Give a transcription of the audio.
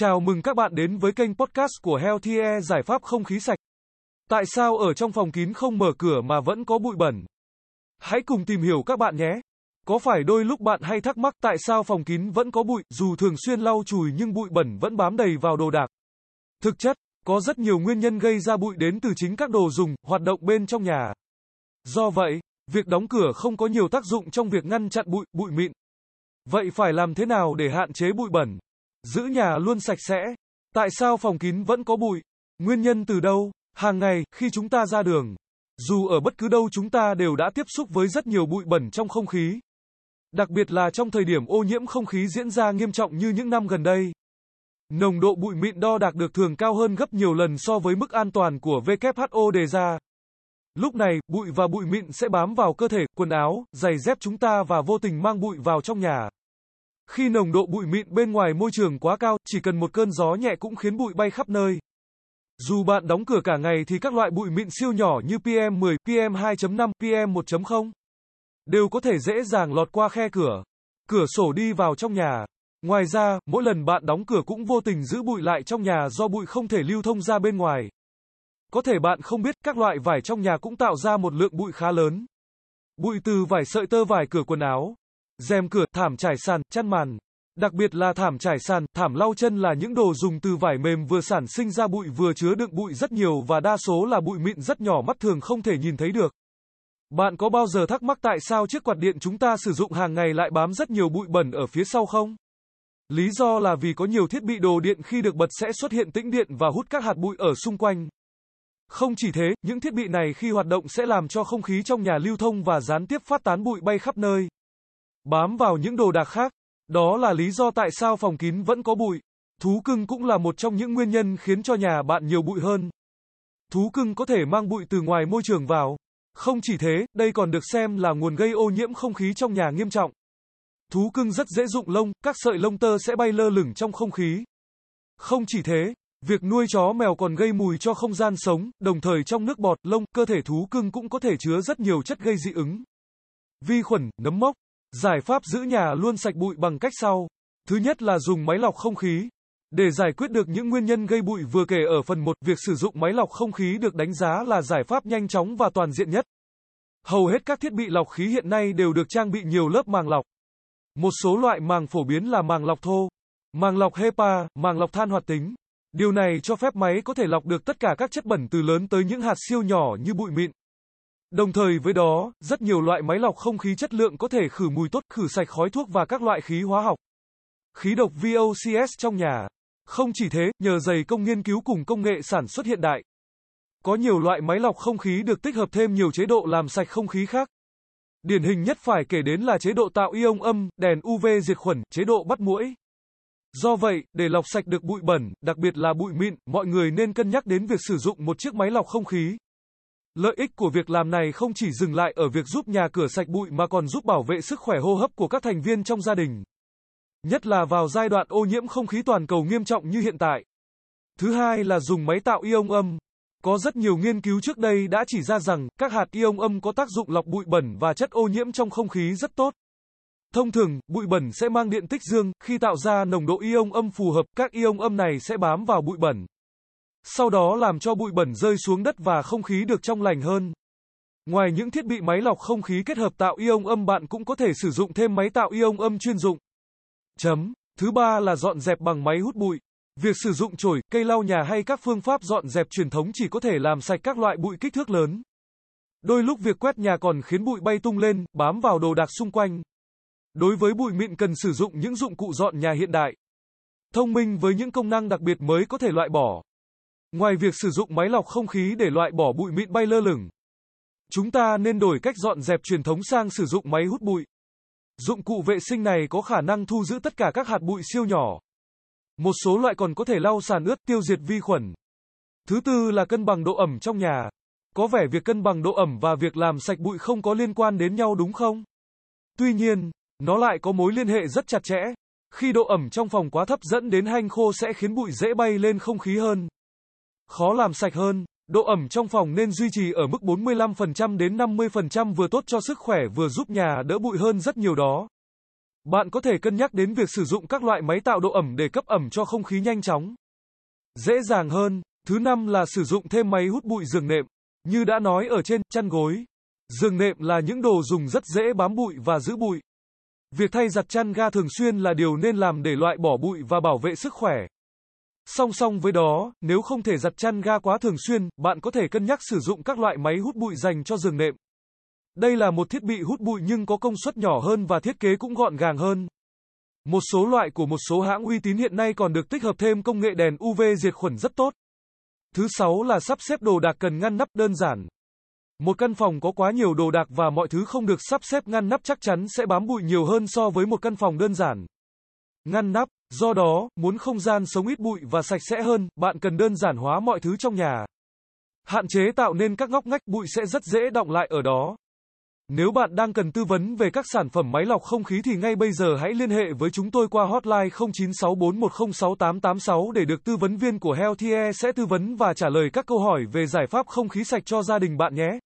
Chào mừng các bạn đến với kênh podcast của Healthy Air giải pháp không khí sạch. Tại sao ở trong phòng kín không mở cửa mà vẫn có bụi bẩn? Hãy cùng tìm hiểu các bạn nhé. Có phải đôi lúc bạn hay thắc mắc tại sao phòng kín vẫn có bụi, dù thường xuyên lau chùi nhưng bụi bẩn vẫn bám đầy vào đồ đạc? Thực chất, có rất nhiều nguyên nhân gây ra bụi đến từ chính các đồ dùng, hoạt động bên trong nhà. Do vậy, việc đóng cửa không có nhiều tác dụng trong việc ngăn chặn bụi, bụi mịn. Vậy phải làm thế nào để hạn chế bụi bẩn? Giữ nhà luôn sạch sẽ. Tại sao phòng kín vẫn có bụi? Nguyên nhân từ đâu? Hàng ngày, khi chúng ta ra đường, dù ở bất cứ đâu chúng ta đều đã tiếp xúc với rất nhiều bụi bẩn trong không khí. Đặc biệt là trong thời điểm ô nhiễm không khí diễn ra nghiêm trọng như những năm gần đây. Nồng độ bụi mịn đo đạt được thường cao hơn gấp nhiều lần so với mức an toàn của WHO đề ra. Lúc này, bụi và bụi mịn sẽ bám vào cơ thể, quần áo, giày dép chúng ta và vô tình mang bụi vào trong nhà. Khi nồng độ bụi mịn bên ngoài môi trường quá cao, chỉ cần một cơn gió nhẹ cũng khiến bụi bay khắp nơi. Dù bạn đóng cửa cả ngày thì các loại bụi mịn siêu nhỏ như PM10, PM2.5, PM1.0 đều có thể dễ dàng lọt qua khe cửa, cửa sổ đi vào trong nhà. Ngoài ra, mỗi lần bạn đóng cửa cũng vô tình giữ bụi lại trong nhà do bụi không thể lưu thông ra bên ngoài. Có thể bạn không biết các loại vải trong nhà cũng tạo ra một lượng bụi khá lớn. Bụi từ vải sợi tơ vải cửa quần áo, rèm cửa, thảm trải sàn, chăn màn. Đặc biệt là thảm trải sàn, thảm lau chân là những đồ dùng từ vải mềm vừa sản sinh ra bụi vừa chứa đựng bụi rất nhiều và đa số là bụi mịn rất nhỏ mắt thường không thể nhìn thấy được. Bạn có bao giờ thắc mắc tại sao chiếc quạt điện chúng ta sử dụng hàng ngày lại bám rất nhiều bụi bẩn ở phía sau không? Lý do là vì có nhiều thiết bị đồ điện khi được bật sẽ xuất hiện tĩnh điện và hút các hạt bụi ở xung quanh. Không chỉ thế, những thiết bị này khi hoạt động sẽ làm cho không khí trong nhà lưu thông và gián tiếp phát tán bụi bay khắp nơi bám vào những đồ đạc khác. Đó là lý do tại sao phòng kín vẫn có bụi. Thú cưng cũng là một trong những nguyên nhân khiến cho nhà bạn nhiều bụi hơn. Thú cưng có thể mang bụi từ ngoài môi trường vào. Không chỉ thế, đây còn được xem là nguồn gây ô nhiễm không khí trong nhà nghiêm trọng. Thú cưng rất dễ dụng lông, các sợi lông tơ sẽ bay lơ lửng trong không khí. Không chỉ thế, việc nuôi chó mèo còn gây mùi cho không gian sống, đồng thời trong nước bọt, lông, cơ thể thú cưng cũng có thể chứa rất nhiều chất gây dị ứng. Vi khuẩn, nấm mốc, Giải pháp giữ nhà luôn sạch bụi bằng cách sau. Thứ nhất là dùng máy lọc không khí. Để giải quyết được những nguyên nhân gây bụi vừa kể ở phần 1, việc sử dụng máy lọc không khí được đánh giá là giải pháp nhanh chóng và toàn diện nhất. Hầu hết các thiết bị lọc khí hiện nay đều được trang bị nhiều lớp màng lọc. Một số loại màng phổ biến là màng lọc thô, màng lọc HEPA, màng lọc than hoạt tính. Điều này cho phép máy có thể lọc được tất cả các chất bẩn từ lớn tới những hạt siêu nhỏ như bụi mịn. Đồng thời với đó, rất nhiều loại máy lọc không khí chất lượng có thể khử mùi tốt, khử sạch khói thuốc và các loại khí hóa học. Khí độc VOCs trong nhà. Không chỉ thế, nhờ dày công nghiên cứu cùng công nghệ sản xuất hiện đại. Có nhiều loại máy lọc không khí được tích hợp thêm nhiều chế độ làm sạch không khí khác. Điển hình nhất phải kể đến là chế độ tạo ion âm, đèn UV diệt khuẩn, chế độ bắt muỗi. Do vậy, để lọc sạch được bụi bẩn, đặc biệt là bụi mịn, mọi người nên cân nhắc đến việc sử dụng một chiếc máy lọc không khí. Lợi ích của việc làm này không chỉ dừng lại ở việc giúp nhà cửa sạch bụi mà còn giúp bảo vệ sức khỏe hô hấp của các thành viên trong gia đình. Nhất là vào giai đoạn ô nhiễm không khí toàn cầu nghiêm trọng như hiện tại. Thứ hai là dùng máy tạo ion âm. Có rất nhiều nghiên cứu trước đây đã chỉ ra rằng các hạt ion âm có tác dụng lọc bụi bẩn và chất ô nhiễm trong không khí rất tốt. Thông thường, bụi bẩn sẽ mang điện tích dương, khi tạo ra nồng độ ion âm phù hợp, các ion âm này sẽ bám vào bụi bẩn. Sau đó làm cho bụi bẩn rơi xuống đất và không khí được trong lành hơn. Ngoài những thiết bị máy lọc không khí kết hợp tạo ion âm bạn cũng có thể sử dụng thêm máy tạo ion âm chuyên dụng. Chấm. Thứ ba là dọn dẹp bằng máy hút bụi. Việc sử dụng chổi, cây lau nhà hay các phương pháp dọn dẹp truyền thống chỉ có thể làm sạch các loại bụi kích thước lớn. Đôi lúc việc quét nhà còn khiến bụi bay tung lên, bám vào đồ đạc xung quanh. Đối với bụi mịn cần sử dụng những dụng cụ dọn nhà hiện đại. Thông minh với những công năng đặc biệt mới có thể loại bỏ. Ngoài việc sử dụng máy lọc không khí để loại bỏ bụi mịn bay lơ lửng, chúng ta nên đổi cách dọn dẹp truyền thống sang sử dụng máy hút bụi. Dụng cụ vệ sinh này có khả năng thu giữ tất cả các hạt bụi siêu nhỏ. Một số loại còn có thể lau sàn ướt tiêu diệt vi khuẩn. Thứ tư là cân bằng độ ẩm trong nhà. Có vẻ việc cân bằng độ ẩm và việc làm sạch bụi không có liên quan đến nhau đúng không? Tuy nhiên, nó lại có mối liên hệ rất chặt chẽ. Khi độ ẩm trong phòng quá thấp dẫn đến hanh khô sẽ khiến bụi dễ bay lên không khí hơn. Khó làm sạch hơn, độ ẩm trong phòng nên duy trì ở mức 45% đến 50% vừa tốt cho sức khỏe vừa giúp nhà đỡ bụi hơn rất nhiều đó. Bạn có thể cân nhắc đến việc sử dụng các loại máy tạo độ ẩm để cấp ẩm cho không khí nhanh chóng. Dễ dàng hơn. Thứ năm là sử dụng thêm máy hút bụi giường nệm. Như đã nói ở trên, chăn gối. Giường nệm là những đồ dùng rất dễ bám bụi và giữ bụi. Việc thay giặt chăn ga thường xuyên là điều nên làm để loại bỏ bụi và bảo vệ sức khỏe. Song song với đó, nếu không thể giặt chăn ga quá thường xuyên, bạn có thể cân nhắc sử dụng các loại máy hút bụi dành cho giường nệm. Đây là một thiết bị hút bụi nhưng có công suất nhỏ hơn và thiết kế cũng gọn gàng hơn. Một số loại của một số hãng uy tín hiện nay còn được tích hợp thêm công nghệ đèn UV diệt khuẩn rất tốt. Thứ sáu là sắp xếp đồ đạc cần ngăn nắp đơn giản. Một căn phòng có quá nhiều đồ đạc và mọi thứ không được sắp xếp ngăn nắp chắc chắn sẽ bám bụi nhiều hơn so với một căn phòng đơn giản. Ngăn nắp, do đó, muốn không gian sống ít bụi và sạch sẽ hơn, bạn cần đơn giản hóa mọi thứ trong nhà. Hạn chế tạo nên các ngóc ngách bụi sẽ rất dễ động lại ở đó. Nếu bạn đang cần tư vấn về các sản phẩm máy lọc không khí thì ngay bây giờ hãy liên hệ với chúng tôi qua hotline 0964106886 để được tư vấn viên của Healthier sẽ tư vấn và trả lời các câu hỏi về giải pháp không khí sạch cho gia đình bạn nhé.